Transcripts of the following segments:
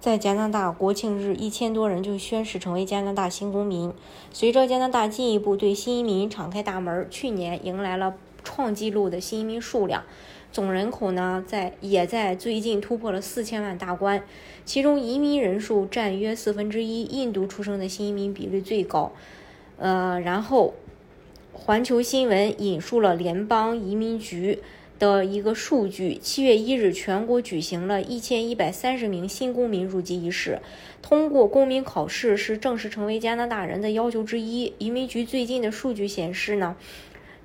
在加拿大国庆日，一千多人就宣誓成为加拿大新公民。随着加拿大进一步对新移民敞开大门，去年迎来了创纪录的新移民数量，总人口呢在也在最近突破了四千万大关。其中移民人数占约四分之一，印度出生的新移民比率最高。呃，然后环球新闻引述了联邦移民局。的一个数据，七月一日，全国举行了一千一百三十名新公民入籍仪式。通过公民考试是正式成为加拿大人的要求之一。移民局最近的数据显示呢，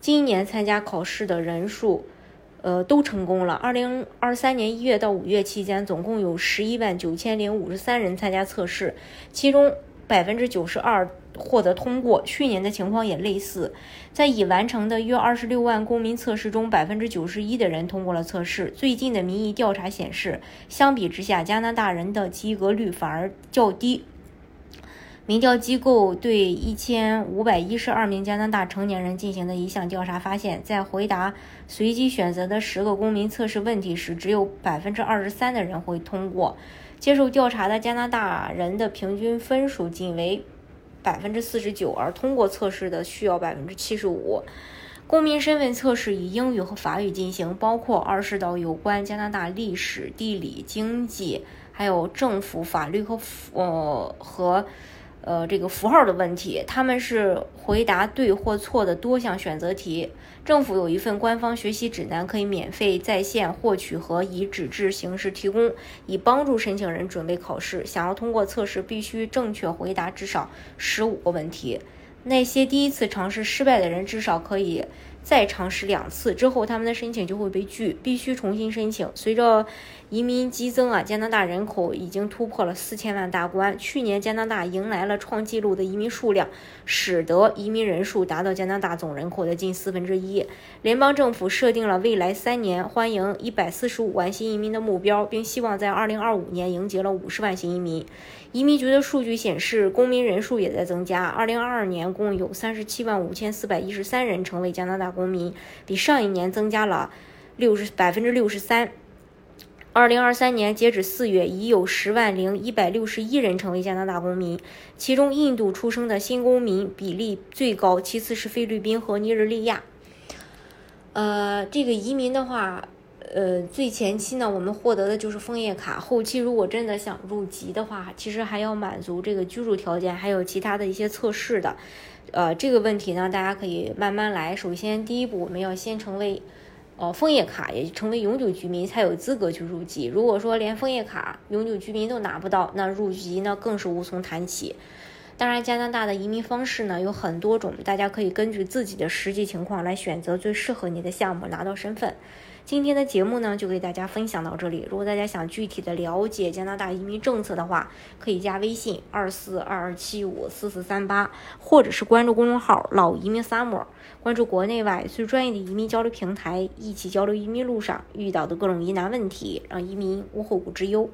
今年参加考试的人数，呃，都成功了。二零二三年一月到五月期间，总共有十一万九千零五十三人参加测试，其中百分之九十二。获得通过，去年的情况也类似。在已完成的约二十六万公民测试中，百分之九十一的人通过了测试。最近的民意调查显示，相比之下，加拿大人的及格率反而较低。民调机构对一千五百一十二名加拿大成年人进行的一项调查发现，在回答随机选择的十个公民测试问题时，只有百分之二十三的人会通过。接受调查的加拿大人的平均分数仅为。百分之四十九，而通过测试的需要百分之七十五。公民身份测试以英语和法语进行，包括二十道有关加拿大历史、地理、经济，还有政府、法律和呃和。呃，这个符号的问题，他们是回答对或错的多项选择题。政府有一份官方学习指南，可以免费在线获取和以纸质形式提供，以帮助申请人准备考试。想要通过测试，必须正确回答至少十五个问题。那些第一次尝试失败的人，至少可以。再尝试两次之后，他们的申请就会被拒，必须重新申请。随着移民激增啊，加拿大人口已经突破了四千万大关。去年加拿大迎来了创纪录的移民数量，使得移民人数达到加拿大总人口的近四分之一。联邦政府设定了未来三年欢迎一百四十五万新移民的目标，并希望在二零二五年迎接了五十万新移民。移民局的数据显示，公民人数也在增加。二零二二年共有三十七万五千四百一十三人成为加拿大公民，比上一年增加了六十百分之六十三。二零二三年截止四月，已有十万零一百六十一人成为加拿大公民，其中印度出生的新公民比例最高，其次是菲律宾和尼日利亚。呃，这个移民的话。呃，最前期呢，我们获得的就是枫叶卡。后期如果真的想入籍的话，其实还要满足这个居住条件，还有其他的一些测试的。呃，这个问题呢，大家可以慢慢来。首先，第一步我们要先成为呃枫叶卡，也成为永久居民，才有资格去入籍。如果说连枫叶卡、永久居民都拿不到，那入籍呢更是无从谈起。当然，加拿大的移民方式呢有很多种，大家可以根据自己的实际情况来选择最适合你的项目，拿到身份。今天的节目呢，就给大家分享到这里。如果大家想具体的了解加拿大移民政策的话，可以加微信二四二二七五四四三八，或者是关注公众号“老移民 summer”，关注国内外最专业的移民交流平台，一起交流移民路上遇到的各种疑难问题，让移民无后顾之忧。